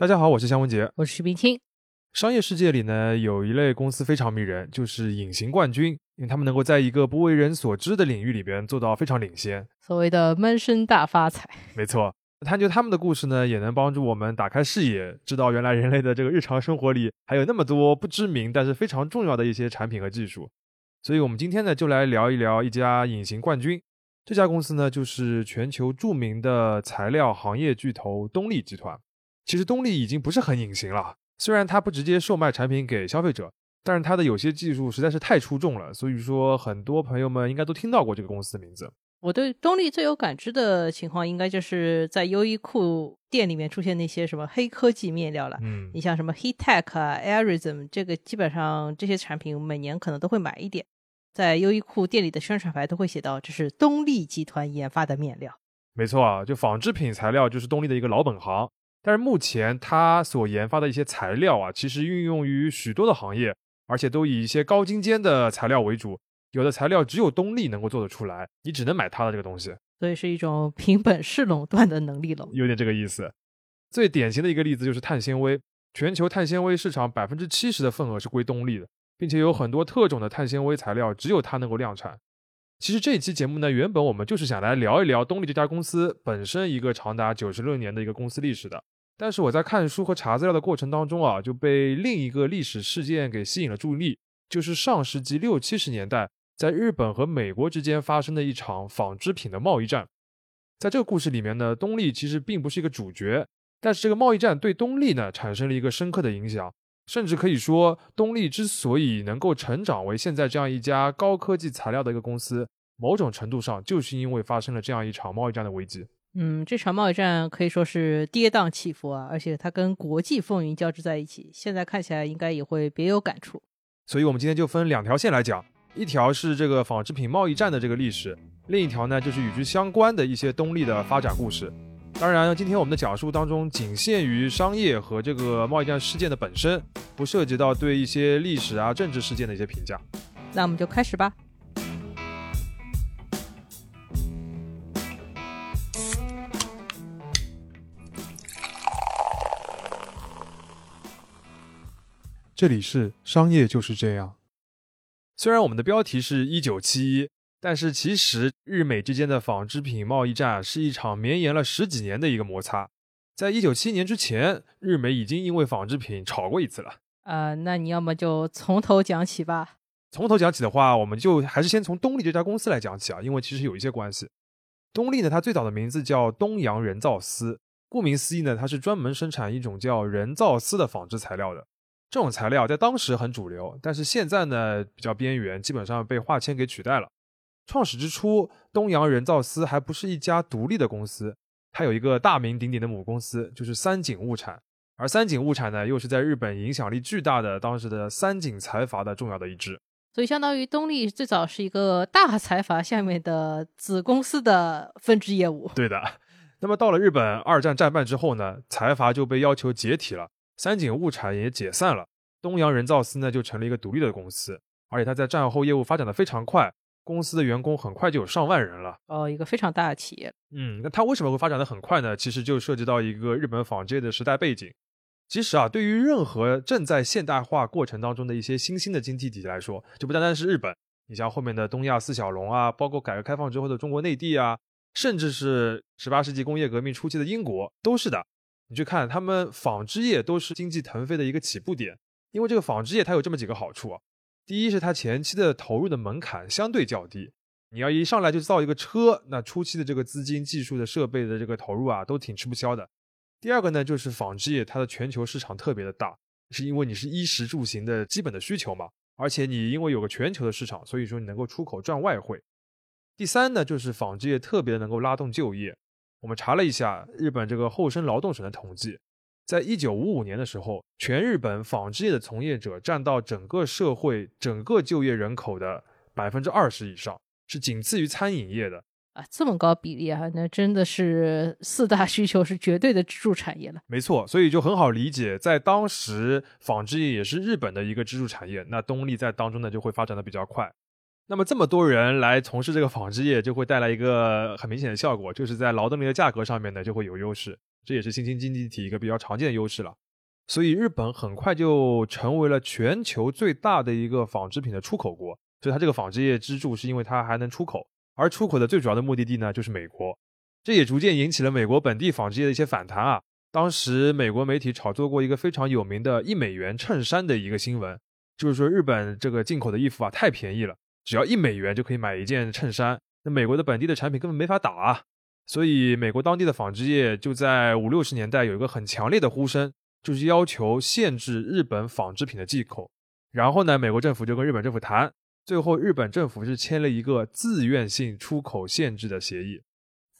大家好，我是香文杰。我是徐冰清。商业世界里呢，有一类公司非常迷人，就是隐形冠军，因为他们能够在一个不为人所知的领域里边做到非常领先。所谓的闷声大发财。没错，探究他们的故事呢，也能帮助我们打开视野，知道原来人类的这个日常生活里还有那么多不知名但是非常重要的一些产品和技术。所以，我们今天呢，就来聊一聊一家隐形冠军。这家公司呢，就是全球著名的材料行业巨头东丽集团。其实东丽已经不是很隐形了，虽然它不直接售卖产品给消费者，但是它的有些技术实在是太出众了，所以说很多朋友们应该都听到过这个公司的名字。我对东丽最有感知的情况，应该就是在优衣库店里面出现那些什么黑科技面料了。嗯，你像什么 Heattech 啊、Airism，这个基本上这些产品每年可能都会买一点，在优衣库店里的宣传牌都会写到这是东丽集团研发的面料。没错啊，就纺织品材料就是东丽的一个老本行。但是目前它所研发的一些材料啊，其实运用于许多的行业，而且都以一些高精尖的材料为主。有的材料只有东丽能够做得出来，你只能买它的这个东西。所以是一种凭本事垄断的能力了，有点这个意思。最典型的一个例子就是碳纤维，全球碳纤维市场百分之七十的份额是归东丽的，并且有很多特种的碳纤维材料只有它能够量产。其实这一期节目呢，原本我们就是想来聊一聊东丽这家公司本身一个长达九十六年的一个公司历史的。但是我在看书和查资料的过程当中啊，就被另一个历史事件给吸引了注意力，就是上世纪六七十年代在日本和美国之间发生的一场纺织品的贸易战。在这个故事里面呢，东丽其实并不是一个主角，但是这个贸易战对东丽呢产生了一个深刻的影响，甚至可以说，东丽之所以能够成长为现在这样一家高科技材料的一个公司，某种程度上就是因为发生了这样一场贸易战的危机。嗯，这场贸易战可以说是跌宕起伏啊，而且它跟国际风云交织在一起，现在看起来应该也会别有感触。所以，我们今天就分两条线来讲，一条是这个纺织品贸易战的这个历史，另一条呢就是与之相关的一些东丽的发展故事。当然，今天我们的讲述当中仅限于商业和这个贸易战事件的本身，不涉及到对一些历史啊、政治事件的一些评价。那我们就开始吧。这里是商业就是这样。虽然我们的标题是一九七一，但是其实日美之间的纺织品贸易战是一场绵延了十几年的一个摩擦。在一九七一年之前，日美已经因为纺织品吵过一次了。呃，那你要么就从头讲起吧。从头讲起的话，我们就还是先从东丽这家公司来讲起啊，因为其实有一些关系。东丽呢，它最早的名字叫东洋人造丝，顾名思义呢，它是专门生产一种叫人造丝的纺织材料的。这种材料在当时很主流，但是现在呢比较边缘，基本上被化纤给取代了。创始之初，东洋人造丝还不是一家独立的公司，它有一个大名鼎鼎的母公司，就是三井物产。而三井物产呢，又是在日本影响力巨大的当时的三井财阀的重要的一支。所以，相当于东丽最早是一个大财阀下面的子公司的分支业务。对的。那么到了日本二战战败之后呢，财阀就被要求解体了。三井物产也解散了，东洋人造丝呢就成了一个独立的公司，而且它在战后业务发展的非常快，公司的员工很快就有上万人了。哦，一个非常大的企业。嗯，那它为什么会发展的很快呢？其实就涉及到一个日本纺织业的时代背景。其实啊，对于任何正在现代化过程当中的一些新兴的经济体来说，就不单单是日本，你像后面的东亚四小龙啊，包括改革开放之后的中国内地啊，甚至是十八世纪工业革命初期的英国，都是的。你去看，他们纺织业都是经济腾飞的一个起步点，因为这个纺织业它有这么几个好处啊。第一是它前期的投入的门槛相对较低，你要一上来就造一个车，那初期的这个资金、技术的设备的这个投入啊，都挺吃不消的。第二个呢，就是纺织业它的全球市场特别的大，是因为你是衣食住行的基本的需求嘛，而且你因为有个全球的市场，所以说你能够出口赚外汇。第三呢，就是纺织业特别能够拉动就业。我们查了一下日本这个厚生劳动省的统计，在一九五五年的时候，全日本纺织业的从业者占到整个社会整个就业人口的百分之二十以上，是仅次于餐饮业的啊，这么高比例啊，那真的是四大需求是绝对的支柱产业了。没错，所以就很好理解，在当时纺织业也是日本的一个支柱产业，那东丽在当中呢就会发展的比较快。那么这么多人来从事这个纺织业，就会带来一个很明显的效果，就是在劳动力的价格上面呢就会有优势，这也是新兴经济体一个比较常见的优势了。所以日本很快就成为了全球最大的一个纺织品的出口国。所以它这个纺织业支柱是因为它还能出口，而出口的最主要的目的地呢就是美国。这也逐渐引起了美国本地纺织业的一些反弹啊。当时美国媒体炒作过一个非常有名的一美元衬衫的一个新闻，就是说日本这个进口的衣服啊太便宜了，只要一美元就可以买一件衬衫，那美国的本地的产品根本没法打啊。所以美国当地的纺织业就在五六十年代有一个很强烈的呼声。就是要求限制日本纺织品的进口，然后呢，美国政府就跟日本政府谈，最后日本政府是签了一个自愿性出口限制的协议。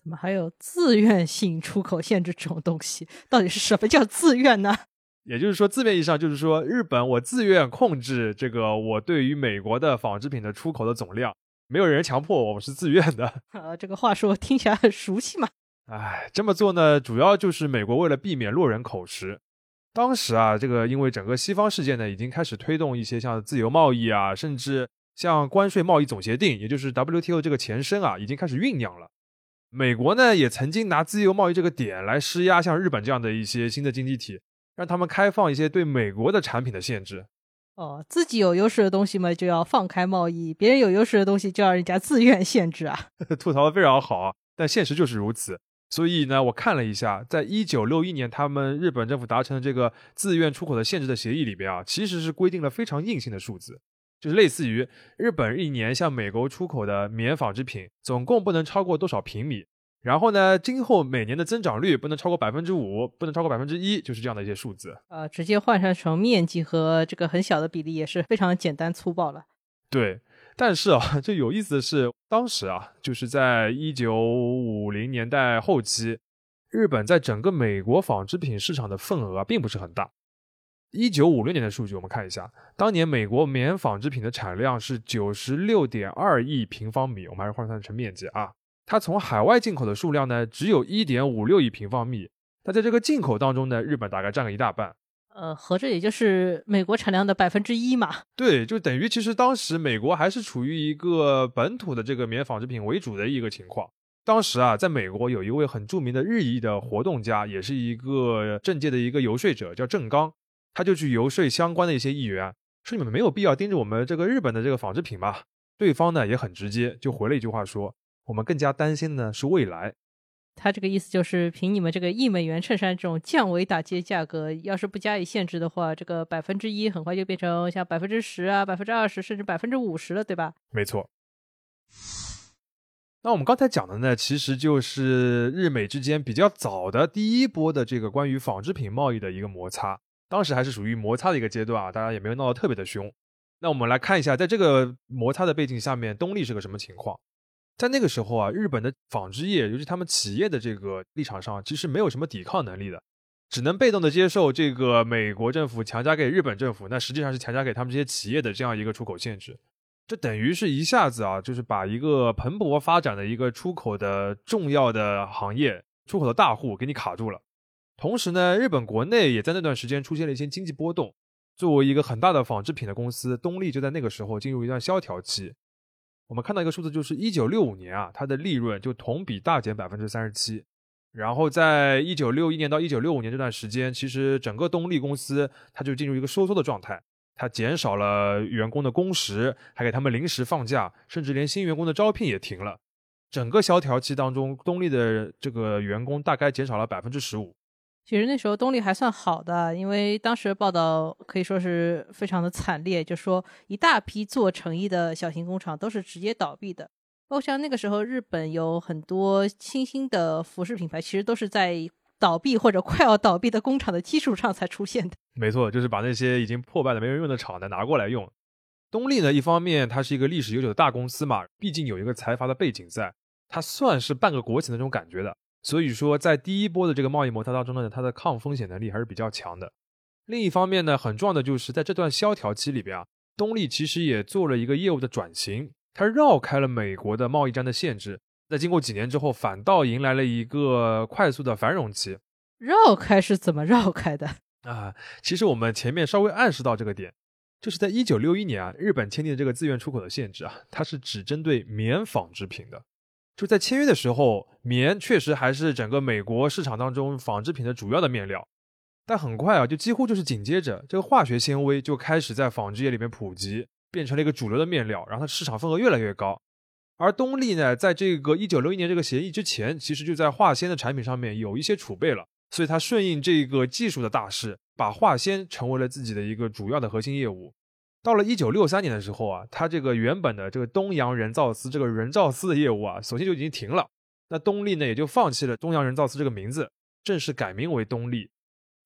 怎么还有自愿性出口限制这种东西？到底是什么叫自愿呢？也就是说，字面意义上就是说，日本我自愿控制这个我对于美国的纺织品的出口的总量，没有人强迫我，我是自愿的。啊，这个话说听起来很熟悉嘛。哎，这么做呢，主要就是美国为了避免落人口实。当时啊，这个因为整个西方世界呢，已经开始推动一些像自由贸易啊，甚至像关税贸易总协定，也就是 WTO 这个前身啊，已经开始酝酿了。美国呢，也曾经拿自由贸易这个点来施压，像日本这样的一些新的经济体，让他们开放一些对美国的产品的限制。哦，自己有优势的东西嘛，就要放开贸易；别人有优势的东西，就要人家自愿限制啊。吐槽的非常好啊，但现实就是如此。所以呢，我看了一下，在一九六一年，他们日本政府达成的这个自愿出口的限制的协议里边啊，其实是规定了非常硬性的数字，就是类似于日本一年向美国出口的棉纺织品总共不能超过多少平米，然后呢，今后每年的增长率不能超过百分之五，不能超过百分之一，就是这样的一些数字。呃，直接换算成面积和这个很小的比例也是非常简单粗暴了。对。但是啊，这有意思的是，当时啊，就是在一九五零年代后期，日本在整个美国纺织品市场的份额啊，并不是很大。一九五六年的数据，我们看一下，当年美国棉纺织品的产量是九十六点二亿平方米，我们还是换算成面积啊，它从海外进口的数量呢，只有一点五六亿平方米。那在这个进口当中呢，日本大概占了一大半。呃，合着也就是美国产量的百分之一嘛。对，就等于其实当时美国还是处于一个本土的这个棉纺织品为主的一个情况。当时啊，在美国有一位很著名的日裔的活动家，也是一个政界的一个游说者，叫郑刚，他就去游说相关的一些议员，说你们没有必要盯着我们这个日本的这个纺织品吧。对方呢也很直接，就回了一句话说，我们更加担心的呢是未来。他这个意思就是，凭你们这个一美元衬衫这种降维打击的价格，要是不加以限制的话，这个百分之一很快就变成像百分之十啊、百分之二十，甚至百分之五十了，对吧？没错。那我们刚才讲的呢，其实就是日美之间比较早的第一波的这个关于纺织品贸易的一个摩擦，当时还是属于摩擦的一个阶段啊，大家也没有闹得特别的凶。那我们来看一下，在这个摩擦的背景下面，东丽是个什么情况？在那个时候啊，日本的纺织业，尤其他们企业的这个立场上，其实没有什么抵抗能力的，只能被动的接受这个美国政府强加给日本政府，那实际上是强加给他们这些企业的这样一个出口限制，这等于是一下子啊，就是把一个蓬勃发展的一个出口的重要的行业、出口的大户给你卡住了。同时呢，日本国内也在那段时间出现了一些经济波动，作为一个很大的纺织品的公司，东丽就在那个时候进入一段萧条期。我们看到一个数字，就是一九六五年啊，它的利润就同比大减百分之三十七。然后在一九六一年到一九六五年这段时间，其实整个东丽公司它就进入一个收缩的状态，它减少了员工的工时，还给他们临时放假，甚至连新员工的招聘也停了。整个萧条期当中，东丽的这个员工大概减少了百分之十五。其实那时候动力还算好的，因为当时报道可以说是非常的惨烈，就说一大批做成衣的小型工厂都是直接倒闭的。包括像那个时候，日本有很多新兴的服饰品牌，其实都是在倒闭或者快要倒闭的工厂的基础上才出现的。没错，就是把那些已经破败的没人用的厂呢拿过来用。东丽呢，一方面它是一个历史悠久的大公司嘛，毕竟有一个财阀的背景在，它算是半个国企的那种感觉的。所以说，在第一波的这个贸易摩擦当中呢，它的抗风险能力还是比较强的。另一方面呢，很重要的就是在这段萧条期里边啊，东丽其实也做了一个业务的转型，它绕开了美国的贸易战的限制。在经过几年之后，反倒迎来了一个快速的繁荣期。绕开是怎么绕开的 啊？其实我们前面稍微暗示到这个点，就是在一九六一年啊，日本签订的这个自愿出口的限制啊，它是只针对棉纺织品的。就在签约的时候，棉确实还是整个美国市场当中纺织品的主要的面料，但很快啊，就几乎就是紧接着，这个化学纤维就开始在纺织业里面普及，变成了一个主流的面料，然后它市场份额越来越高。而东丽呢，在这个一九六一年这个协议之前，其实就在化纤的产品上面有一些储备了，所以它顺应这个技术的大势，把化纤成为了自己的一个主要的核心业务。到了一九六三年的时候啊，它这个原本的这个东洋人造丝这个人造丝的业务啊，首先就已经停了。那东丽呢，也就放弃了东洋人造丝这个名字，正式改名为东丽。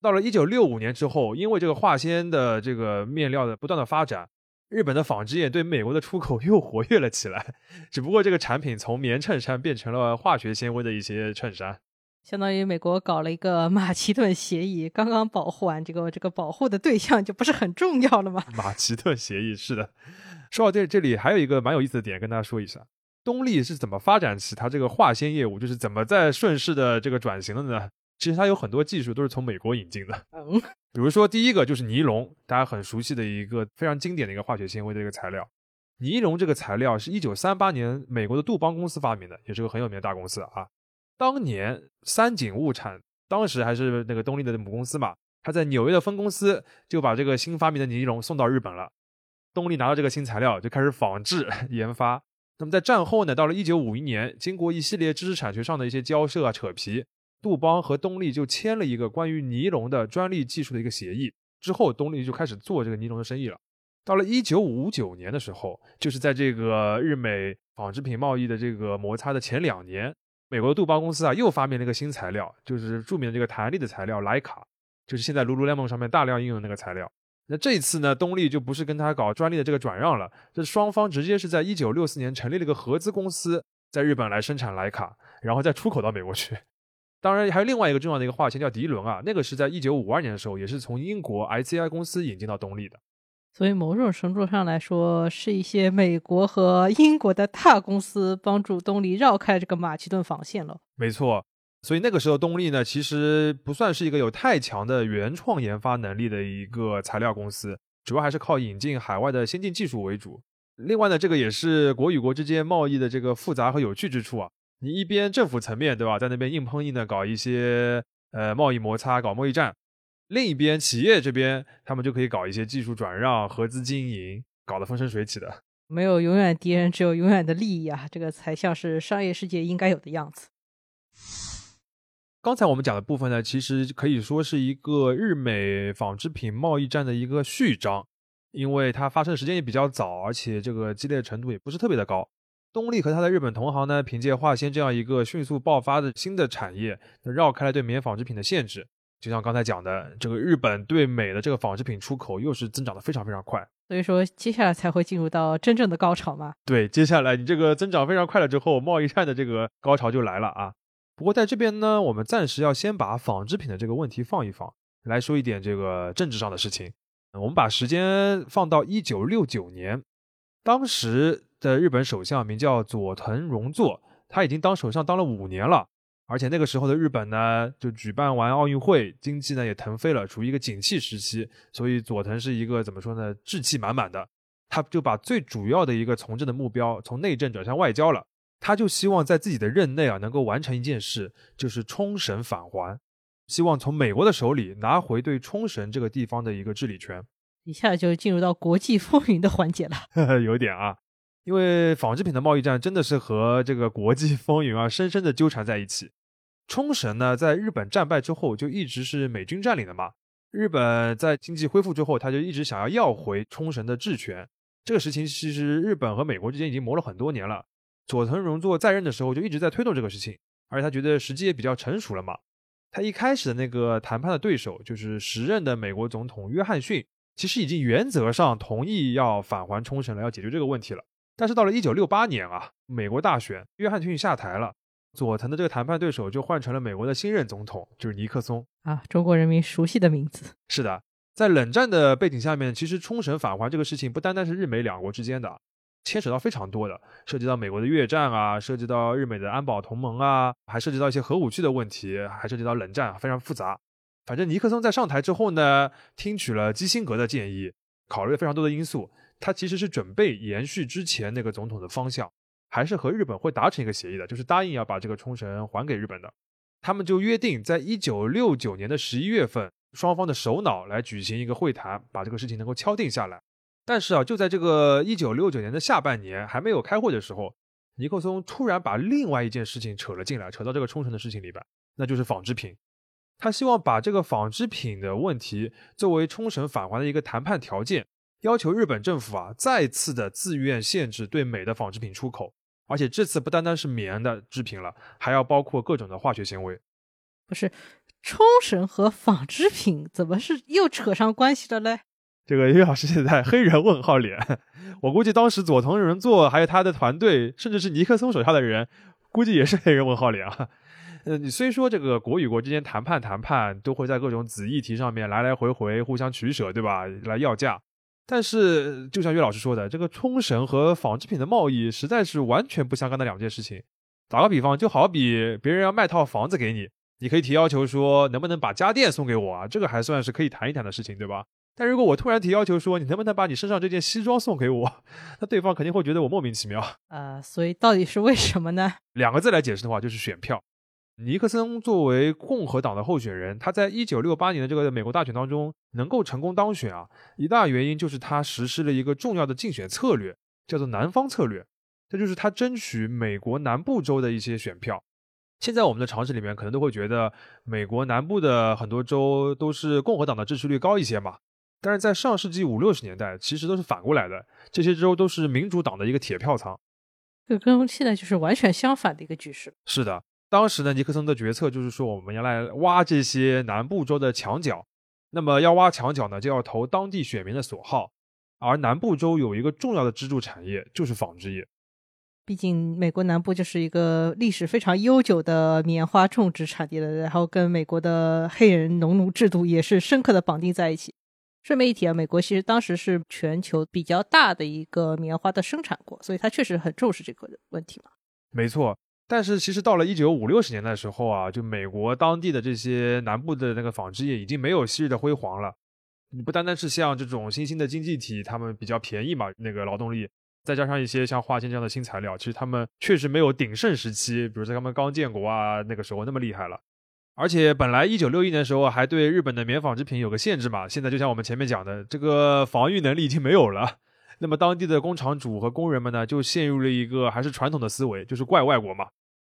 到了一九六五年之后，因为这个化纤的这个面料的不断的发展。日本的纺织业对美国的出口 又活跃了起来，只不过这个产品从棉衬衫变成了化学纤维的一些衬衫，相当于美国搞了一个马其顿协议，刚刚保护完这个这个保护的对象就不是很重要了吗？马其顿协议是的。说到这这里还有一个蛮有意思的点跟大家说一下，东丽是怎么发展起它这个化纤业务，就是怎么在顺势的这个转型的呢？其实它有很多技术都是从美国引进的，嗯，比如说第一个就是尼龙，大家很熟悉的一个非常经典的一个化学纤维的一个材料。尼龙这个材料是一九三八年美国的杜邦公司发明的，也是个很有名的大公司啊。当年三井物产当时还是那个东丽的母公司嘛，他在纽约的分公司就把这个新发明的尼龙送到日本了。东丽拿到这个新材料就开始仿制 研发。那么在战后呢，到了一九五一年，经过一系列知识产权上的一些交涉啊、扯皮。杜邦和东丽就签了一个关于尼龙的专利技术的一个协议，之后东丽就开始做这个尼龙的生意了。到了一九五九年的时候，就是在这个日美纺织品贸易的这个摩擦的前两年，美国的杜邦公司啊又发明了一个新材料，就是著名的这个弹力的材料莱卡，就是现在 Lululemon 上面大量应用的那个材料。那这一次呢，东丽就不是跟他搞专利的这个转让了，这双方直接是在一九六四年成立了一个合资公司，在日本来生产莱卡，然后再出口到美国去。当然，还有另外一个重要的一个化纤叫涤纶啊，那个是在一九五二年的时候，也是从英国 ICI 公司引进到东丽的。所以某种程度上来说，是一些美国和英国的大公司帮助东丽绕开这个马其顿防线了。没错，所以那个时候东丽呢，其实不算是一个有太强的原创研发能力的一个材料公司，主要还是靠引进海外的先进技术为主。另外呢，这个也是国与国之间贸易的这个复杂和有趣之处啊。你一边政府层面对吧，在那边硬碰硬的搞一些呃贸易摩擦，搞贸易战；另一边企业这边，他们就可以搞一些技术转让、合资经营，搞得风生水起的。没有永远敌人，只有永远的利益啊！这个才像是商业世界应该有的样子。刚才我们讲的部分呢，其实可以说是一个日美纺织品贸易战的一个序章，因为它发生的时间也比较早，而且这个激烈程度也不是特别的高。东丽和他的日本同行呢，凭借化纤这样一个迅速爆发的新的产业，绕开了对棉纺织品的限制。就像刚才讲的，这个日本对美的这个纺织品出口又是增长的非常非常快。所以说，接下来才会进入到真正的高潮嘛？对，接下来你这个增长非常快了之后，贸易战的这个高潮就来了啊。不过在这边呢，我们暂时要先把纺织品的这个问题放一放，来说一点这个政治上的事情。我们把时间放到一九六九年，当时。的日本首相名叫佐藤荣作，他已经当首相当了五年了，而且那个时候的日本呢，就举办完奥运会，经济呢也腾飞了，处于一个景气时期，所以佐藤是一个怎么说呢，志气满满的，他就把最主要的一个从政的目标从内政转向外交了，他就希望在自己的任内啊能够完成一件事，就是冲绳返还，希望从美国的手里拿回对冲绳这个地方的一个治理权，一下就进入到国际 风云的环节了，有点啊。因为纺织品的贸易战真的是和这个国际 风云啊深深的纠缠在一起。冲绳呢，在日本战败之后就一直是美军占领的嘛。日本在经济恢复之后，他就一直想要要回冲绳的治权。这个事情其实日本和美国之间已经磨了很多年了。佐藤荣作在任的时候就一直在推动这个事情，而且他觉得时机也比较成熟了嘛。他一开始的那个谈判的对手就是时任的美国总统约翰逊，其实已经原则上同意要返还冲绳了，要解决这个问题了。但是到了一九六八年啊，美国大选，约翰逊下台了，佐藤的这个谈判对手就换成了美国的新任总统，就是尼克松啊，中国人民熟悉的名字。是的，在冷战的背景下面，其实冲绳返还这个事情不单单是日美两国之间的，牵扯到非常多的，涉及到美国的越战啊，涉及到日美的安保同盟啊，还涉及到一些核武器的问题，还涉及到冷战，非常复杂。反正尼克松在上台之后呢，听取了基辛格的建议，考虑了非常多的因素。他其实是准备延续之前那个总统的方向，还是和日本会达成一个协议的，就是答应要把这个冲绳还给日本的。他们就约定在一九六九年的十一月份，双方的首脑来举行一个会谈，把这个事情能够敲定下来。但是啊，就在这个一九六九年的下半年还没有开会的时候，尼克松突然把另外一件事情扯了进来，扯到这个冲绳的事情里边，那就是纺织品。他希望把这个纺织品的问题作为冲绳返还的一个谈判条件，要求日本政府啊再次的自愿限制对美的纺织品出口。而且这次不单单是棉的制品了，还要包括各种的化学纤维。不是，冲绳和纺织品怎么是又扯上关系了嘞？这个岳老师现在黑人问号脸，我估计当时佐藤仁作还有他的团队，甚至是尼克松手下的人，估计也是黑人问号脸啊。呃，你虽说这个国与国之间谈判谈判都会在各种子议题上面来来回回互相取舍，对吧？来要价。但是，就像岳老师说的，这个冲绳和纺织品的贸易实在是完全不相干的两件事情。打个比方，就好比别人要卖套房子给你，你可以提要求说，能不能把家电送给我啊？这个还算是可以谈一谈的事情，对吧？但如果我突然提要求说，你能不能把你身上这件西装送给我？那对方肯定会觉得我莫名其妙。呃，所以到底是为什么呢？两个字来解释的话，就是选票。尼克森作为共和党的候选人，他在一九六八年的这个美国大选当中能够成功当选啊，一大原因就是他实施了一个重要的竞选策略，叫做南方策略。这就是他争取美国南部州的一些选票。现在我们的常识里面可能都会觉得，美国南部的很多州都是共和党的支持率高一些嘛。但是在上世纪五六十年代，其实都是反过来的，这些州都是民主党的一个铁票仓。这跟现在就是完全相反的一个局势。是的。当时呢，尼克松的决策就是说，我们要来挖这些南部州的墙角。那么要挖墙角呢，就要投当地选民的所好。而南部州有一个重要的支柱产业，就是纺织业。毕竟美国南部就是一个历史非常悠久的棉花种植产地了，然后跟美国的黑人农奴制度也是深刻的绑定在一起。顺便一提啊，美国其实当时是全球比较大的一个棉花的生产国，所以它确实很重视这个问题嘛。没错。但是其实到了一九五六十年代的时候啊，就美国当地的这些南部的那个纺织业已经没有昔日的辉煌了。你不单单是像这种新兴的经济体，他们比较便宜嘛，那个劳动力，再加上一些像化纤这样的新材料，其实他们确实没有鼎盛时期，比如在他们刚建国啊那个时候那么厉害了。而且本来一九六一年的时候还对日本的棉纺织品有个限制嘛，现在就像我们前面讲的，这个防御能力已经没有了。那么当地的工厂主和工人们呢，就陷入了一个还是传统的思维，就是怪外国嘛，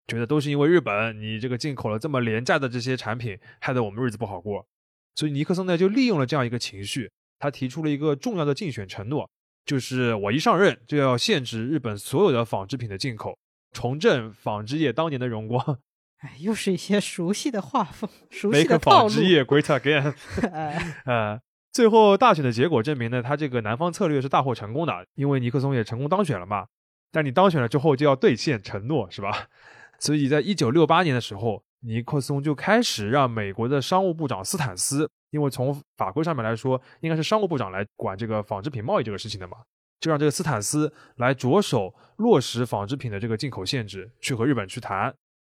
觉得都是因为日本你这个进口了这么廉价的这些产品，害得我们日子不好过。所以尼克松呢就利用了这样一个情绪，他提出了一个重要的竞选承诺，就是我一上任就要限制日本所有的纺织品的进口，重振纺织业当年的荣光。哎，又是一些熟悉的画风，熟悉的套路。纺织业 great again。呃。最后大选的结果证明呢，他这个南方策略是大获成功的，因为尼克松也成功当选了嘛。但你当选了之后就要兑现承诺，是吧？所以在一九六八年的时候，尼克松就开始让美国的商务部长斯坦斯，因为从法规上面来说，应该是商务部长来管这个纺织品贸易这个事情的嘛，就让这个斯坦斯来着手落实纺织品的这个进口限制，去和日本去谈。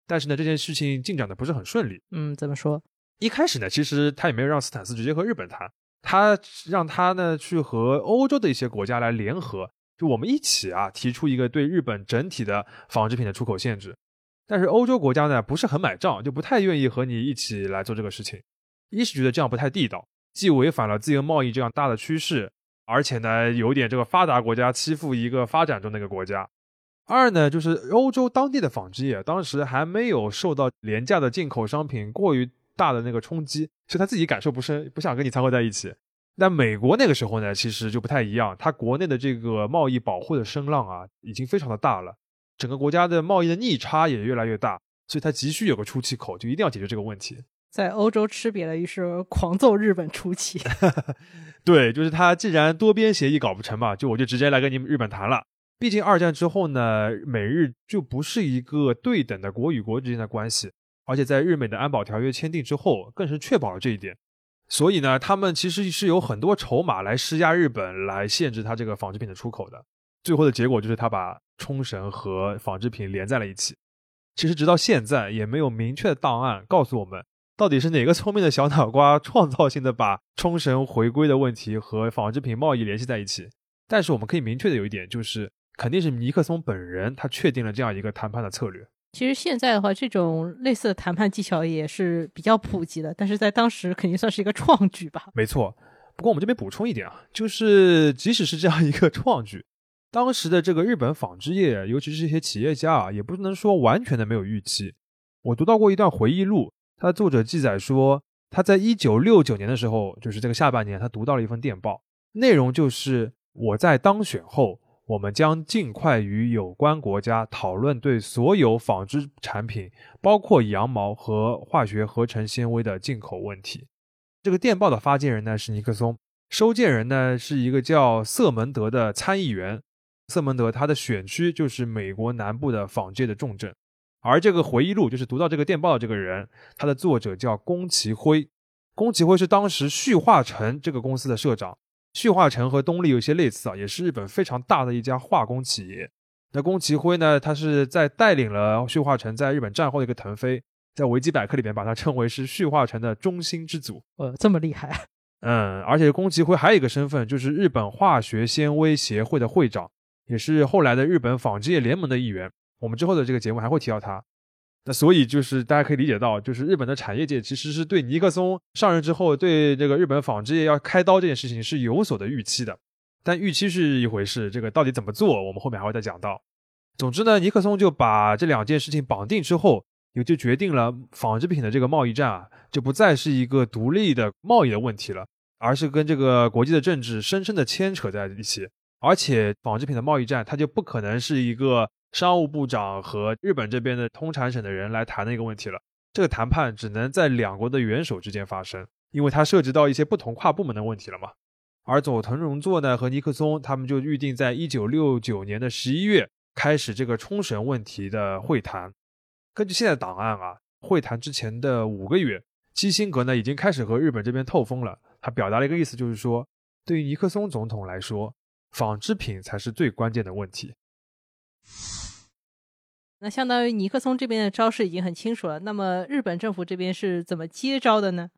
但是呢，这件事情进展的不是很顺利。嗯，怎么说？一开始呢，其实他也没有让斯坦斯直接和日本谈。他让他呢去和欧洲的一些国家来联合，就我们一起啊提出一个对日本整体的纺织品的出口限制。但是欧洲国家呢不是很买账，就不太愿意和你一起来做这个事情。一是觉得这样不太地道，既违反了自由贸易这样大的趋势，而且呢有点这个发达国家欺负一个发展中的一个国家。二呢就是欧洲当地的纺织业当时还没有受到廉价的进口商品过于。大的那个冲击，所以他自己感受不深，不想跟你掺和在一起。但美国那个时候呢，其实就不太一样，它国内的这个贸易保护的声浪啊，已经非常的大了，整个国家的贸易的逆差也越来越大，所以它急需有个出气口，就一定要解决这个问题。在欧洲吃瘪了，于是狂揍日本出气。对，就是他既然多边协议搞不成嘛，就我就直接来跟你们日本谈了。毕竟二战之后呢，美日就不是一个对等的国与国之间的关系。而且在日美的安保条约签订之后，更是确保了这一点。所以呢，他们其实是有很多筹码来施压日本，来限制他这个纺织品的出口的。最后的结果就是他把冲绳和纺织品连在了一起。其实直到现在也没有明确的档案告诉我们，到底是哪个聪明的小脑瓜创造性的把冲绳回归的问题和纺织品贸易联系在一起。但是我们可以明确的有一点，就是肯定是尼克松本人他确定了这样一个谈判的策略。其实现在的话，这种类似的谈判技巧也是比较普及的，但是在当时肯定算是一个创举吧。没错，不过我们这边补充一点啊，就是即使是这样一个创举，当时的这个日本纺织业，尤其是一些企业家啊，也不能说完全的没有预期。我读到过一段回忆录，它的作者记载说，他在一九六九年的时候，就是这个下半年，他读到了一份电报，内容就是我在当选后。我们将尽快与有关国家讨论对所有纺织产品，包括羊毛和化学合成纤维的进口问题。这个电报的发件人呢是尼克松，收件人呢是一个叫瑟蒙德的参议员。瑟蒙德他的选区就是美国南部的纺界的重镇。而这个回忆录就是读到这个电报的这个人，他的作者叫宫崎辉。宫崎辉是当时旭化成这个公司的社长。旭化成和东丽有些类似啊，也是日本非常大的一家化工企业。那宫崎辉呢，他是在带领了旭化成在日本战后的一个腾飞，在维基百科里面把他称为是旭化成的中心之祖。呃，这么厉害？嗯，而且宫崎辉还有一个身份，就是日本化学纤维协会的会长，也是后来的日本纺织业联盟的一员。我们之后的这个节目还会提到他。那所以就是大家可以理解到，就是日本的产业界其实是对尼克松上任之后对这个日本纺织业要开刀这件事情是有所的预期的。但预期是一回事，这个到底怎么做，我们后面还会再讲到。总之呢，尼克松就把这两件事情绑定之后，也就决定了纺织品的这个贸易战啊，就不再是一个独立的贸易的问题了，而是跟这个国际的政治深深的牵扯在一起。而且纺织品的贸易战，它就不可能是一个。商务部长和日本这边的通产省的人来谈的一个问题了。这个谈判只能在两国的元首之间发生，因为它涉及到一些不同跨部门的问题了嘛。而佐藤荣作呢和尼克松他们就预定在一九六九年的十一月开始这个冲绳问题的会谈。根据现在档案啊，会谈之前的五个月，基辛格呢已经开始和日本这边透风了。他表达了一个意思，就是说，对于尼克松总统来说，纺织品才是最关键的问题。那相当于尼克松这边的招式已经很清楚了。那么日本政府这边是怎么接招的呢？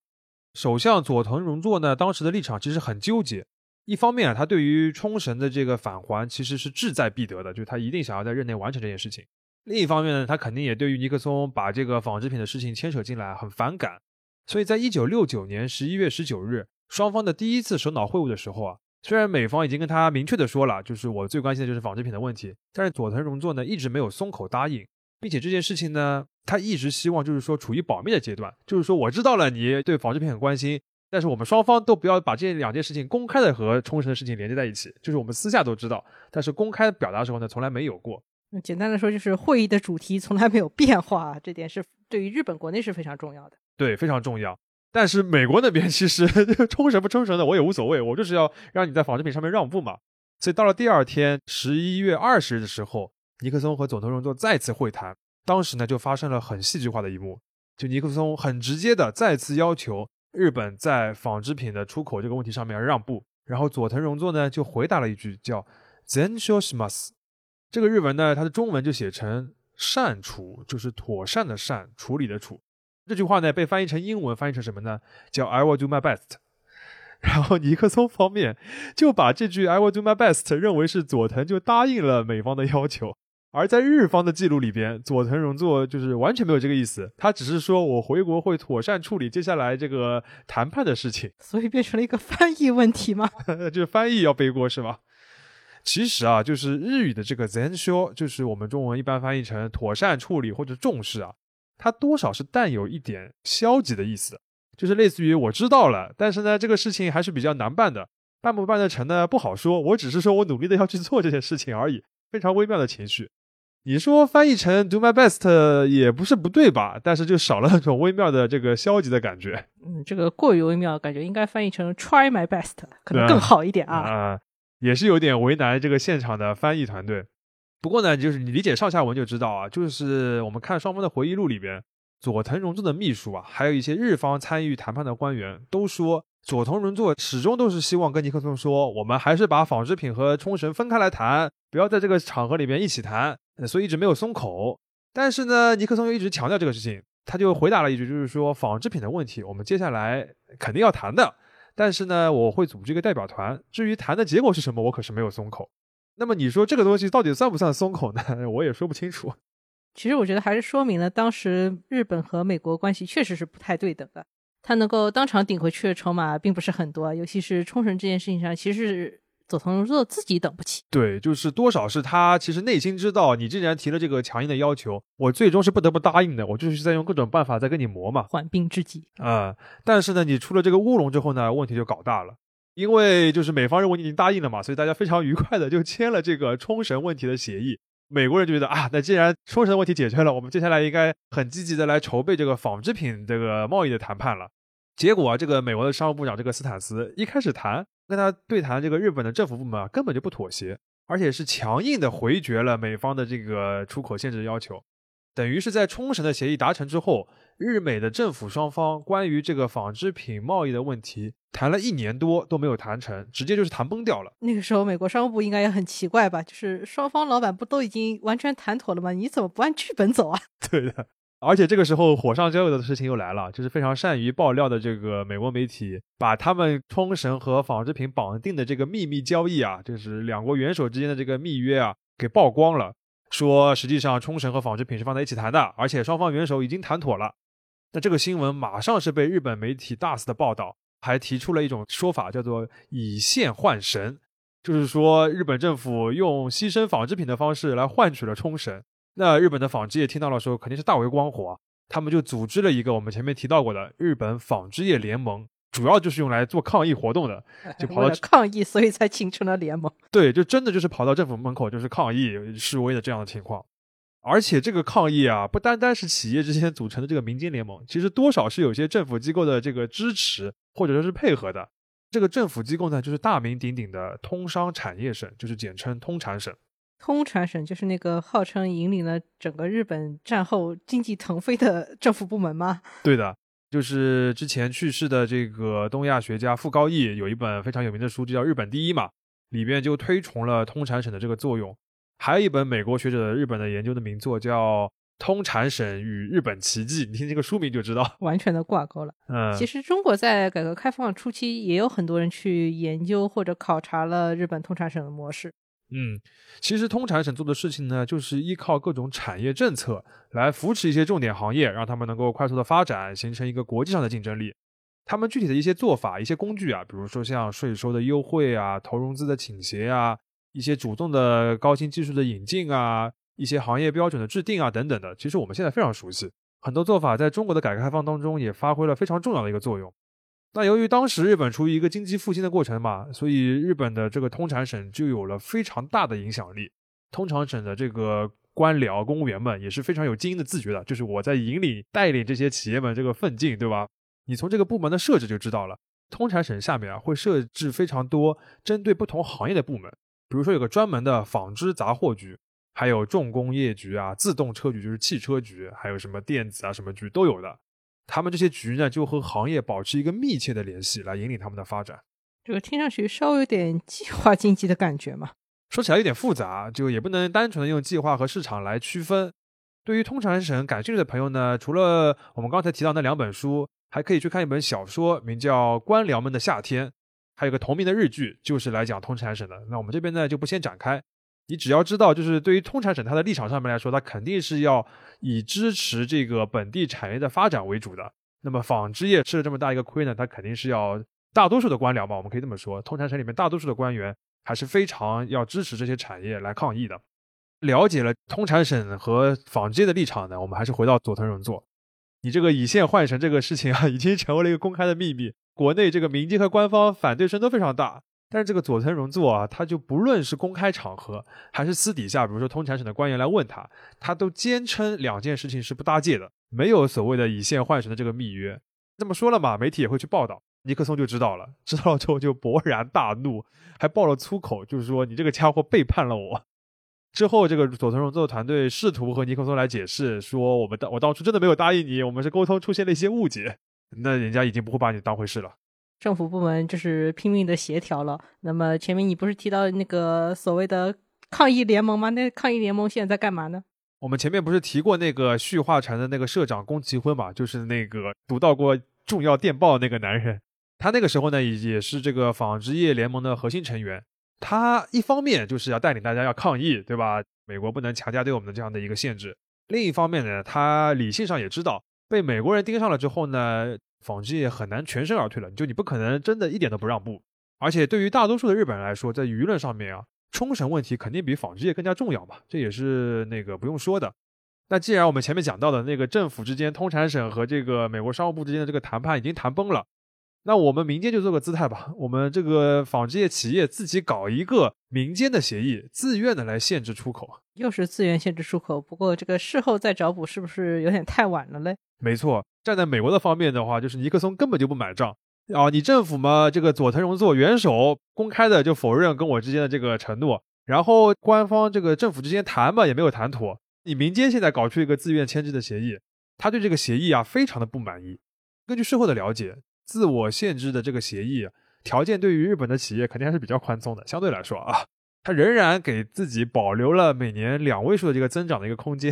首相佐藤荣作呢，当时的立场其实很纠结。一方面啊，他对于冲绳的这个返还其实是志在必得的，就是他一定想要在任内完成这件事情。另一方面呢，他肯定也对于尼克松把这个纺织品的事情牵扯进来很反感。所以在一九六九年十一月十九日，双方的第一次首脑会晤的时候啊。虽然美方已经跟他明确的说了，就是我最关心的就是纺织品的问题，但是佐藤荣作呢一直没有松口答应，并且这件事情呢，他一直希望就是说处于保密的阶段，就是说我知道了你对纺织品很关心，但是我们双方都不要把这两件事情公开的和冲绳的事情连接在一起，就是我们私下都知道，但是公开表达的时候呢，从来没有过。那简单的说，就是会议的主题从来没有变化，这点是对于日本国内是非常重要的。对，非常重要。但是美国那边其实 冲绳不冲绳的我也无所谓，我就是要让你在纺织品上面让步嘛。所以到了第二天十一月二十日的时候，尼克松和佐藤荣作再次会谈，当时呢就发生了很戏剧化的一幕，就尼克松很直接的再次要求日本在纺织品的出口这个问题上面让步，然后佐藤荣作呢就回答了一句叫 “zen shoshimas”，这个日文呢它的中文就写成善处，就是妥善的善，处理的处。这句话呢被翻译成英文，翻译成什么呢？叫 "I will do my best"。然后尼克松方面就把这句 "I will do my best" 认为是佐藤就答应了美方的要求，而在日方的记录里边，佐藤荣作就是完全没有这个意思，他只是说我回国会妥善处理接下来这个谈判的事情，所以变成了一个翻译问题吗？就是翻译要背锅是吗？其实啊，就是日语的这个 "zen sho"，就是我们中文一般翻译成妥善处理或者重视啊。它多少是带有一点消极的意思，就是类似于我知道了，但是呢，这个事情还是比较难办的，办不办得成呢？不好说。我只是说我努力的要去做这件事情而已，非常微妙的情绪。你说翻译成 do my best 也不是不对吧？但是就少了那种微妙的这个消极的感觉。嗯，这个过于微妙，感觉应该翻译成 try my best 可能更好一点啊。啊，也是有点为难这个现场的翻译团队。不过呢，就是你理解上下文就知道啊，就是我们看双方的回忆录里边，佐藤荣作的秘书啊，还有一些日方参与谈判的官员都说，佐藤荣作始终都是希望跟尼克松说，我们还是把纺织品和冲绳分开来谈，不要在这个场合里面一起谈，所以一直没有松口。但是呢，尼克松又一直强调这个事情，他就回答了一句，就是说纺织品的问题，我们接下来肯定要谈的，但是呢，我会组织一个代表团，至于谈的结果是什么，我可是没有松口。那么你说这个东西到底算不算松口呢？我也说不清楚。其实我觉得还是说明了当时日本和美国关系确实是不太对等的。他能够当场顶回去的筹码并不是很多，尤其是冲绳这件事情上，其实是佐藤荣作自己等不起。对，就是多少是他其实内心知道，你既然提了这个强硬的要求，我最终是不得不答应的。我就是在用各种办法在跟你磨嘛，缓兵之计啊。但是呢，你出了这个乌龙之后呢，问题就搞大了。因为就是美方认为你已经答应了嘛，所以大家非常愉快的就签了这个冲绳问题的协议。美国人就觉得啊，那既然冲绳问题解决了，我们接下来应该很积极的来筹备这个纺织品这个贸易的谈判了。结果啊，这个美国的商务部长这个斯坦斯一开始谈跟他对谈，这个日本的政府部门啊根本就不妥协，而且是强硬的回绝了美方的这个出口限制要求。等于是在冲绳的协议达成之后，日美的政府双方关于这个纺织品贸易的问题。谈了一年多都没有谈成，直接就是谈崩掉了。那个时候，美国商务部应该也很奇怪吧？就是双方老板不都已经完全谈妥了吗？你怎么不按剧本走啊？对的，而且这个时候火上浇油的事情又来了，就是非常善于爆料的这个美国媒体，把他们冲绳和纺织品绑定的这个秘密交易啊，就是两国元首之间的这个密约啊，给曝光了。说实际上冲绳和纺织品是放在一起谈的，而且双方元首已经谈妥了。那这个新闻马上是被日本媒体大肆的报道。还提出了一种说法，叫做以线换神，就是说日本政府用牺牲纺织品的方式来换取了冲绳。那日本的纺织业听到了说，肯定是大为光火，他们就组织了一个我们前面提到过的日本纺织业联盟，主要就是用来做抗议活动的，就跑到抗议，所以才形成了联盟。对，就真的就是跑到政府门口就是抗议示威的这样的情况。而且这个抗议啊，不单单是企业之间组成的这个民间联盟，其实多少是有些政府机构的这个支持或者说是配合的。这个政府机构呢，就是大名鼎鼎的通商产业省，就是简称通产省。通产省就是那个号称引领了整个日本战后经济腾飞的政府部门吗？对的，就是之前去世的这个东亚学家傅高义有一本非常有名的书，就叫《日本第一》嘛，里边就推崇了通产省的这个作用。还有一本美国学者的日本的研究的名作叫《通产省与日本奇迹》，你听这个书名就知道，完全的挂钩了。嗯，其实中国在改革开放初期也有很多人去研究或者考察了日本通产省的模式。嗯，其实通产省做的事情呢，就是依靠各种产业政策来扶持一些重点行业，让他们能够快速的发展，形成一个国际上的竞争力。他们具体的一些做法、一些工具啊，比如说像税收的优惠啊、投融资的倾斜啊。一些主动的高新技术的引进啊，一些行业标准的制定啊，等等的，其实我们现在非常熟悉。很多做法在中国的改革开放当中也发挥了非常重要的一个作用。那由于当时日本处于一个经济复兴的过程嘛，所以日本的这个通产省就有了非常大的影响力。通产省的这个官僚公务员们也是非常有精英的自觉的，就是我在引领带领这些企业们这个奋进，对吧？你从这个部门的设置就知道了，通产省下面啊会设置非常多针对不同行业的部门。比如说有个专门的纺织杂货局，还有重工业局啊、自动车局就是汽车局，还有什么电子啊什么局都有的。他们这些局呢，就和行业保持一个密切的联系，来引领他们的发展。这个听上去稍微有点 计划经济的感觉嘛。说起来有点复杂，就也不能单纯的用计划和市场来区分。对于通常省感兴趣的朋友呢，除了我们刚才提到那两本书，还可以去看一本小说，名叫《官僚们的夏天》。还有个同名的日剧，就是来讲通产省的。那我们这边呢就不先展开，你只要知道，就是对于通产省它的立场上面来说，它肯定是要以支持这个本地产业的发展为主的。那么纺织业吃了这么大一个亏呢，它肯定是要大多数的官僚嘛，我们可以这么说，通产省里面大多数的官员还是非常要支持这些产业来抗议的。了解了通产省和纺织业的立场呢，我们还是回到佐藤荣作，你这个以线换神这个事情啊，已经成为了一个公开的秘密。国内这个民间和官方反对声都非常大，但是这个佐藤荣作啊，他就不论是公开场合还是私底下，比如说通产省的官员来问他，他都坚称两件事情是不搭界的，没有所谓的以线换神的这个密约。这么说了嘛，媒体也会去报道，尼克松就知道了，知道了之后就勃然大怒，还爆了粗口，就是说你这个家伙背叛了我。之后这个佐藤荣作团队试图和尼克松来解释，说我们当我当初真的没有答应你，我们是沟通出现了一些误解。那人家已经不会把你当回事了。政府部门就是拼命的协调了。那么前面你不是提到那个所谓的抗议联盟吗？那抗议联盟现在在干嘛呢？我们前面不是提过那个旭化成的那个社长宫崎辉嘛？就是那个读到过重要电报那个男人。他那个时候呢，也是这个纺织业联盟的核心成员。他一方面就是要带领大家要抗议，对吧？美国不能强加对我们的这样的一个限制。另一方面呢，他理性上也知道，被美国人盯上了之后呢，纺织业很难全身而退了。就你不可能真的一点都不让步。而且对于大多数的日本人来说，在舆论上面啊，冲绳问题肯定比纺织业更加重要嘛，这也是那个不用说的。那既然我们前面讲到的那个政府之间，通产省和这个美国商务部之间的这个谈判已经谈崩了，那我们民间就做个姿态吧，我们这个纺织业企业自己搞一个民间的协议，自愿的来限制出口。又是自愿限制出口，不过这个事后再找补是不是有点太晚了嘞？没错，站在美国的方面的话，就是尼克松根本就不买账。啊，你政府嘛，这个佐藤荣作元首公开的就否认跟我之间的这个承诺，然后官方这个政府之间谈嘛也没有谈妥。你民间现在搞出一个自愿签字的协议，他对这个协议啊非常的不满意。根据事后的了解，自我限制的这个协议条件对于日本的企业肯定还是比较宽松的，相对来说啊，他仍然给自己保留了每年两位数的这个增长的一个空间。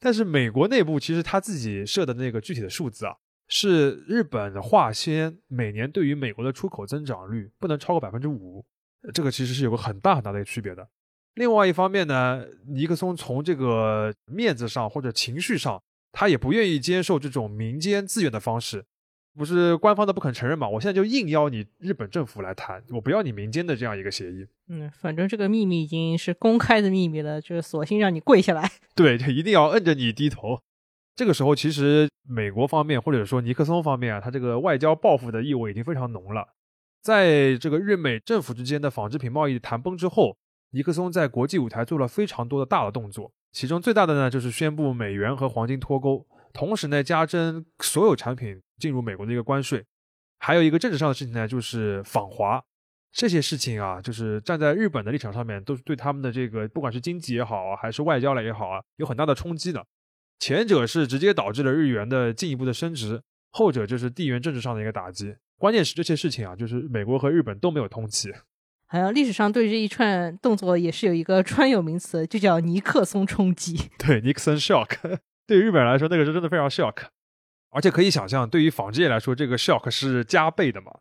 但是美国内部其实他自己设的那个具体的数字啊。是日本的化纤每年对于美国的出口增长率不能超过百分之五，这个其实是有个很大很大的一个区别的。另外一方面呢，尼克松从这个面子上或者情绪上，他也不愿意接受这种民间自愿的方式，不是官方的不肯承认嘛？我现在就硬邀你日本政府来谈，我不要你民间的这样一个协议。嗯，反正这个秘密已经是公开的秘密了，就是索性让你跪下来。对，就一定要摁着你低头。这个时候，其实美国方面或者说尼克松方面啊，他这个外交报复的意味已经非常浓了。在这个日美政府之间的纺织品贸易谈崩之后，尼克松在国际舞台做了非常多的大的动作，其中最大的呢就是宣布美元和黄金脱钩，同时呢加征所有产品进入美国的一个关税。还有一个政治上的事情呢，就是访华。这些事情啊，就是站在日本的立场上面，都是对他们的这个不管是经济也好啊，还是外交了也好啊，有很大的冲击的。前者是直接导致了日元的进一步的升值，后者就是地缘政治上的一个打击。关键是这些事情啊，就是美国和日本都没有通气。好像历史上对这一串动作也是有一个专有名词，就叫尼克松冲击。对，Nixon shock。对于日本来说，那个是真的非常 shock。而且可以想象，对于纺织业来说，这个 shock 是加倍的嘛。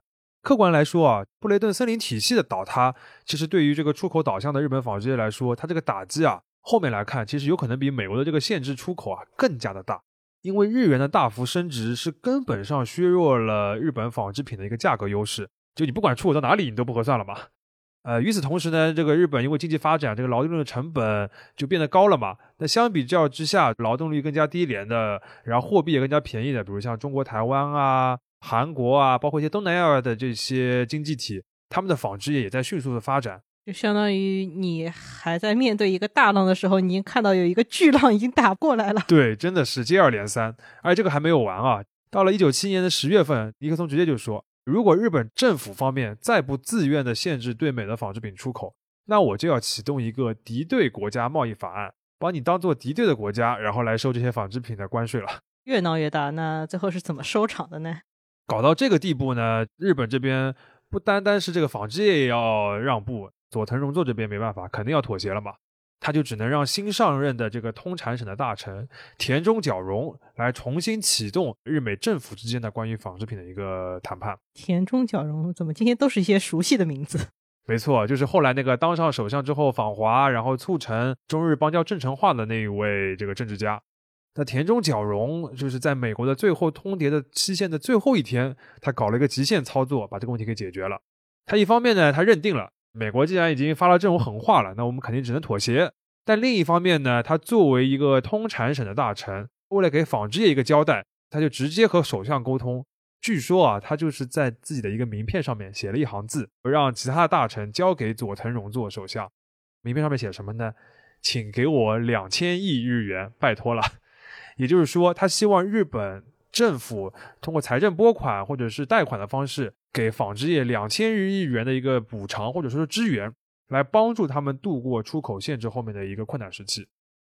客观来说啊，布雷顿森林体系的倒塌，其实对于这个出口导向的日本纺织业来说，它这个打击啊。后面来看，其实有可能比美国的这个限制出口啊更加的大，因为日元的大幅升值是根本上削弱了日本纺织品的一个价格优势，就你不管出口到哪里，你都不合算了嘛。呃，与此同时呢，这个日本因为经济发展，这个劳动力的成本就变得高了嘛。那相比较之下，劳动力更加低廉的，然后货币也更加便宜的，比如像中国台湾啊、韩国啊，包括一些东南亚的这些经济体，他们的纺织业也在迅速的发展。就相当于你还在面对一个大浪的时候，你已经看到有一个巨浪已经打过来了。对，真的是接二连三。而这个还没有完啊！到了一九七一年的十月份，尼克松直接就说：“如果日本政府方面再不自愿的限制对美的纺织品出口，那我就要启动一个敌对国家贸易法案，把你当做敌对的国家，然后来收这些纺织品的关税了。”越闹越大，那最后是怎么收场的呢？搞到这个地步呢，日本这边不单单是这个纺织业也要让步。佐藤荣作这边没办法，肯定要妥协了嘛，他就只能让新上任的这个通产省的大臣田中角荣来重新启动日美政府之间的关于纺织品的一个谈判。田中角荣怎么今天都是一些熟悉的名字？没错，就是后来那个当上首相之后访华，然后促成中日邦交正常化的那一位这个政治家。那田中角荣就是在美国的最后通牒的期限的最后一天，他搞了一个极限操作，把这个问题给解决了。他一方面呢，他认定了。美国既然已经发了这种狠话了，那我们肯定只能妥协。但另一方面呢，他作为一个通产省的大臣，为了给纺织业一个交代，他就直接和首相沟通。据说啊，他就是在自己的一个名片上面写了一行字，让其他的大臣交给佐藤荣作首相。名片上面写什么呢？请给我两千亿日元，拜托了。也就是说，他希望日本政府通过财政拨款或者是贷款的方式。给纺织业两千日亿元的一个补偿或者说是支援，来帮助他们度过出口限制后面的一个困难时期。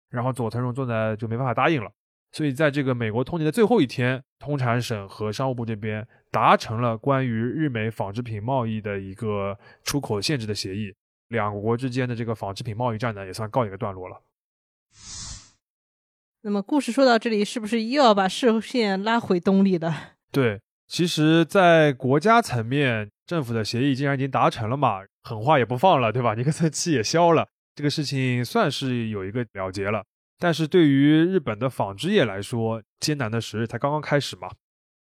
然后佐藤荣作呢就没办法答应了，所以在这个美国通牒的最后一天，通产省和商务部这边达成了关于日美纺织品贸易的一个出口限制的协议，两国之间的这个纺织品贸易战呢也算告一个段落了。那么故事说到这里，是不是又要把视线拉回东里了？对。其实，在国家层面，政府的协议既然已经达成了嘛，狠话也不放了，对吧？尼克森气也消了，这个事情算是有一个了结了。但是对于日本的纺织业来说，艰难的时日才刚刚开始嘛。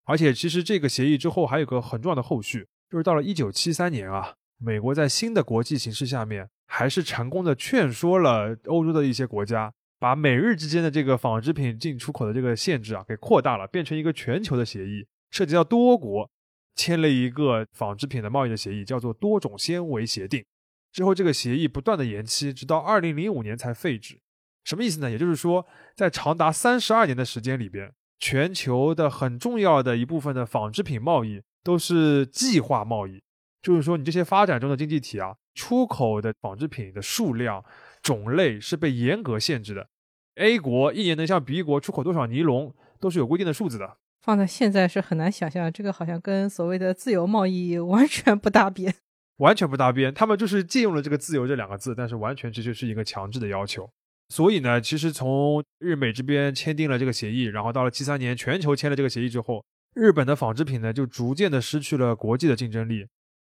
而且，其实这个协议之后还有个很重要的后续，就是到了一九七三年啊，美国在新的国际形势下面，还是成功的劝说了欧洲的一些国家，把美日之间的这个纺织品进出口的这个限制啊给扩大了，变成一个全球的协议，涉及到多国，签了一个纺织品的贸易的协议，叫做多种纤维协定。之后，这个协议不断的延期，直到二零零五年才废止。什么意思呢？也就是说，在长达三十二年的时间里边，全球的很重要的一部分的纺织品贸易都是计划贸易，就是说，你这些发展中的经济体啊，出口的纺织品的数量、种类是被严格限制的。A 国一年能向 B 国出口多少尼龙，都是有规定的数字的。放在现在是很难想象，这个好像跟所谓的自由贸易 完全不搭边，完全不搭边。他们就是借用了这个“自由”这两个字，但是完全这就是一个强制的要求。所以呢，其实从日美这边签订了这个协议，然后到了七三年全球签了这个协议之后，日本的纺织品呢就逐渐的失去了国际的竞争力，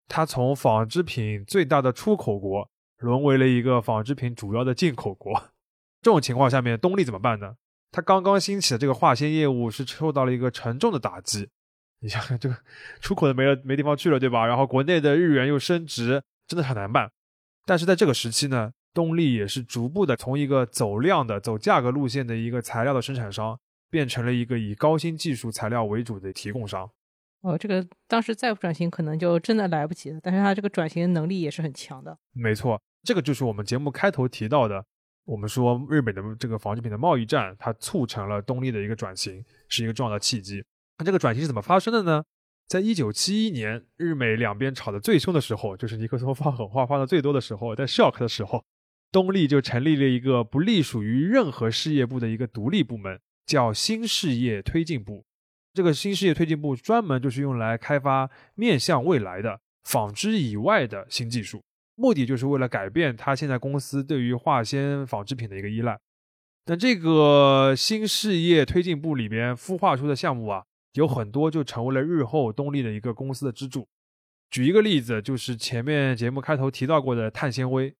它从纺织品最大的出口国沦为了一个纺织品主要的进口国。这种情况下面，东丽怎么办呢？它刚刚兴起的这个化纤业务是受到了一个沉重的打击。你想想，这个 出口的没了，没地方去了，对吧？然后国内的日元又升值，真的很难办。但是在这个时期呢？东丽也是逐步的从一个走量的、走价格路线的一个材料的生产商，变成了一个以高新技术材料为主的提供商。哦，这个当时再不转型，可能就真的来不及了。但是它这个转型能力也是很强的。没错，这个就是我们节目开头提到的，我们说日本的这个纺织品的贸易战，它促成了东丽的一个转型，是一个重要的契机。那这个转型是怎么发生的呢？在一九七一年，日美两边吵得最凶的时候，就是尼克松发狠话发的最多的时候，在 shock 的时候。东丽就成立了一个不隶属于任何事业部的一个独立部门，叫新事业推进部。这个新事业推进部专门就是用来开发面向未来的纺织以外的新技术，目的就是为了改变他现在公司对于化纤纺织品的一个依赖。那这个新事业推进部里边孵化出的项目啊，有很多就成为了日后东丽的一个公司的支柱。举一个例子，就是前面节目开头提到过的碳纤维。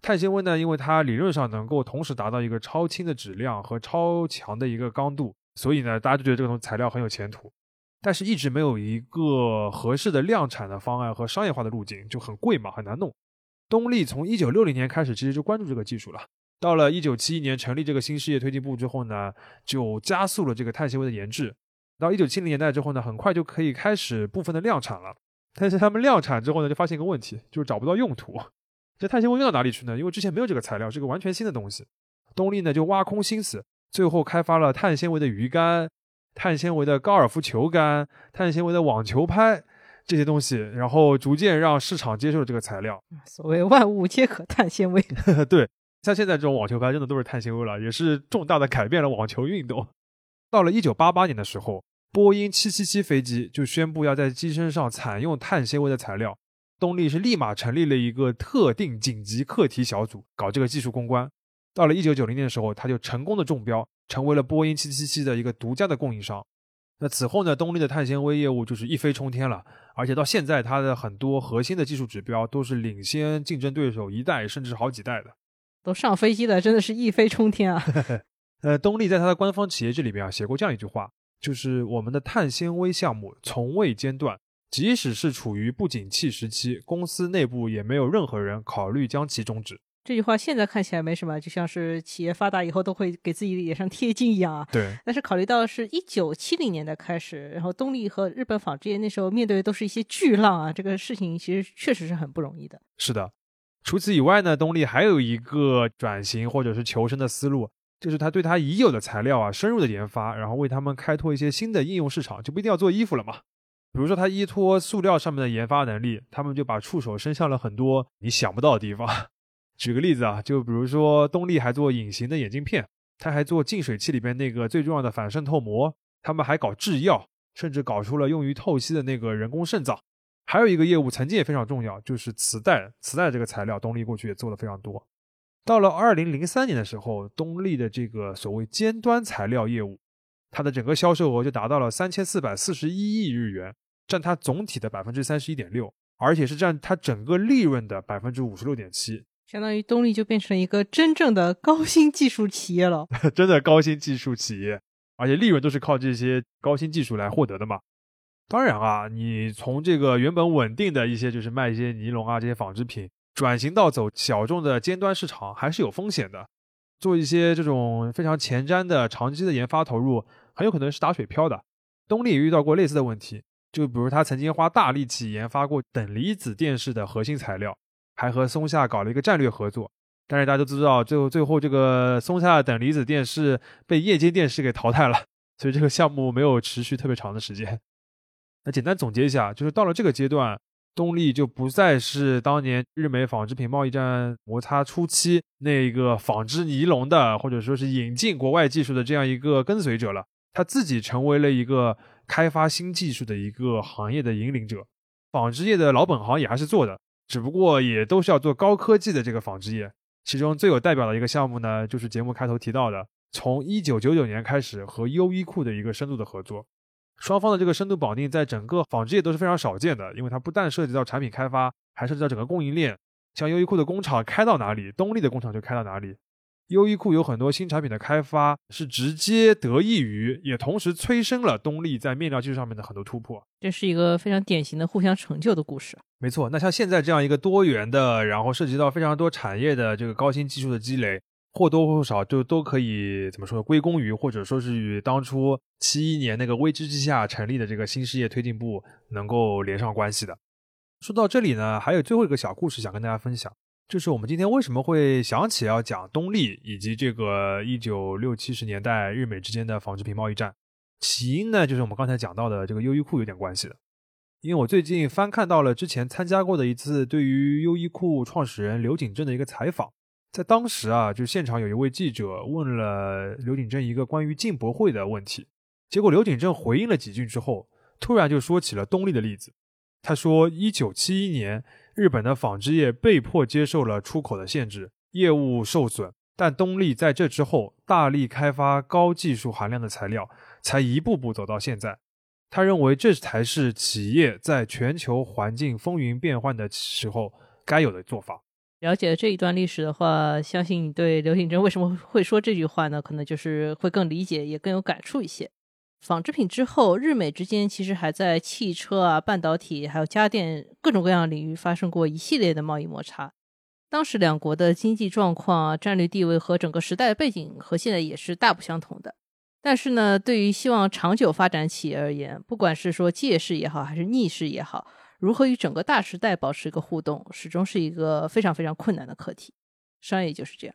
碳纤维呢，因为它理论上能够同时达到一个超轻的质量和超强的一个刚度，所以呢，大家就觉得这种材料很有前途。但是，一直没有一个合适的量产的方案和商业化的路径，就很贵嘛，很难弄。东丽从一九六零年开始，其实就关注这个技术了。到了一九七一年成立这个新事业推进部之后呢，就加速了这个碳纤维的研制。到一九七零年代之后呢，很快就可以开始部分的量产了。但是他们量产之后呢，就发现一个问题，就是找不到用途。这碳纤维用到哪里去呢？因为之前没有这个材料，是个完全新的东西。东丽呢就挖空心思，最后开发了碳纤维的鱼竿、碳纤维的高尔夫球杆、碳纤维的网球拍这些东西，然后逐渐让市场接受这个材料。所谓万物皆可碳纤维。对，像现在这种网球拍真的都是碳纤维了，也是重大的改变了网球运动。到了一九八八年的时候，波音七七七飞机就宣布要在机身上采用碳纤维的材料。东丽是立马成立了一个特定紧急课题小组，搞这个技术攻关。到了一九九零年的时候，他就成功的中标，成为了波音七七七的一个独家的供应商。那此后呢，东丽的碳纤维业务就是一飞冲天了，而且到现在，它的很多核心的技术指标都是领先竞争对手一代甚至好几代的。都上飞机了，真的是一飞冲天啊！呃，东丽在它的官方企业志里边啊写过这样一句话，就是我们的碳纤维项目从未间断。即使是处于不景气时期，公司内部也没有任何人考虑将其终止。这句话现在看起来没什么，就像是企业发达以后都会给自己脸上贴金一样啊。对。但是考虑到是一九七零年代开始，然后东丽和日本纺织业那时候面对的都是一些巨浪啊，这个事情其实确实是很不容易的。是的。除此以外呢，东丽还有一个转型或者是求生的思路，就是他对他已有的材料啊深入的研发，然后为他们开拓一些新的应用市场，就不一定要做衣服了嘛。比如说，他依托塑料上面的研发能力，他们就把触手伸向了很多你想不到的地方。举个例子啊，就比如说东丽还做隐形的眼镜片，他还做净水器里边那个最重要的反渗透膜，他们还搞制药，甚至搞出了用于透析的那个人工肾脏。还有一个业务曾经也非常重要，就是磁带。磁带这个材料，东丽过去也做的非常多。到了二零零三年的时候，东丽的这个所谓尖端材料业务。它的整个销售额就达到了三千四百四十一亿日元，占它总体的百分之三十一点六，而且是占它整个利润的百分之五十六点七。相当于东丽就变成一个真正的高新技术企业了，真的高新技术企业，而且利润都是靠这些高新技术来获得的嘛。当然啊，你从这个原本稳定的一些就是卖一些尼龙啊这些纺织品，转型到走小众的尖端市场，还是有风险的。做一些这种非常前瞻的长期的研发投入，很有可能是打水漂的。东丽也遇到过类似的问题，就比如他曾经花大力气研发过等离子电视的核心材料，还和松下搞了一个战略合作。但是大家都知道，最后最后这个松下等离子电视被液晶电视给淘汰了，所以这个项目没有持续特别长的时间。那简单总结一下，就是到了这个阶段。东丽就不再是当年日美纺织品贸易战摩擦初期那一个纺织尼龙的，或者说是引进国外技术的这样一个跟随者了。他自己成为了一个开发新技术的一个行业的引领者。纺织业的老本行也还是做的，只不过也都是要做高科技的这个纺织业。其中最有代表的一个项目呢，就是节目开头提到的，从一九九九年开始和优衣库的一个深度的合作。双方的这个深度绑定，在整个纺织业都是非常少见的，因为它不但涉及到产品开发，还涉及到整个供应链。像优衣库的工厂开到哪里，东丽的工厂就开到哪里。优衣库有很多新产品的开发，是直接得益于，也同时催生了东丽在面料技术上面的很多突破。这是一个非常典型的互相成就的故事。没错，那像现在这样一个多元的，然后涉及到非常多产业的这个高新技术的积累。或多或少就都可以怎么说归功于，或者说是与当初七一年那个危机之下成立的这个新事业推进部能够连上关系的。说到这里呢，还有最后一个小故事想跟大家分享，就是我们今天为什么会想起要讲东丽以及这个一九六七十年代日美之间的纺织品贸易战，起因呢就是我们刚才讲到的这个优衣库有点关系的，因为我最近翻看到了之前参加过的一次对于优衣库创始人刘景正的一个采访。在当时啊，就现场有一位记者问了刘景正一个关于进博会的问题，结果刘景正回应了几句之后，突然就说起了东丽的例子。他说，一九七一年，日本的纺织业被迫接受了出口的限制，业务受损，但东丽在这之后大力开发高技术含量的材料，才一步步走到现在。他认为这才是企业在全球环境风云变幻的时候该有的做法。了解了这一段历史的话，相信你对刘景珍为什么会说这句话呢？可能就是会更理解，也更有感触一些。纺织品之后，日美之间其实还在汽车啊、半导体还有家电各种各样领域发生过一系列的贸易摩擦。当时两国的经济状况啊、战略地位和整个时代的背景和现在也是大不相同的。但是呢，对于希望长久发展企业而言，不管是说借势也好，还是逆势也好。如何与整个大时代保持一个互动，始终是一个非常非常困难的课题。商业就是这样。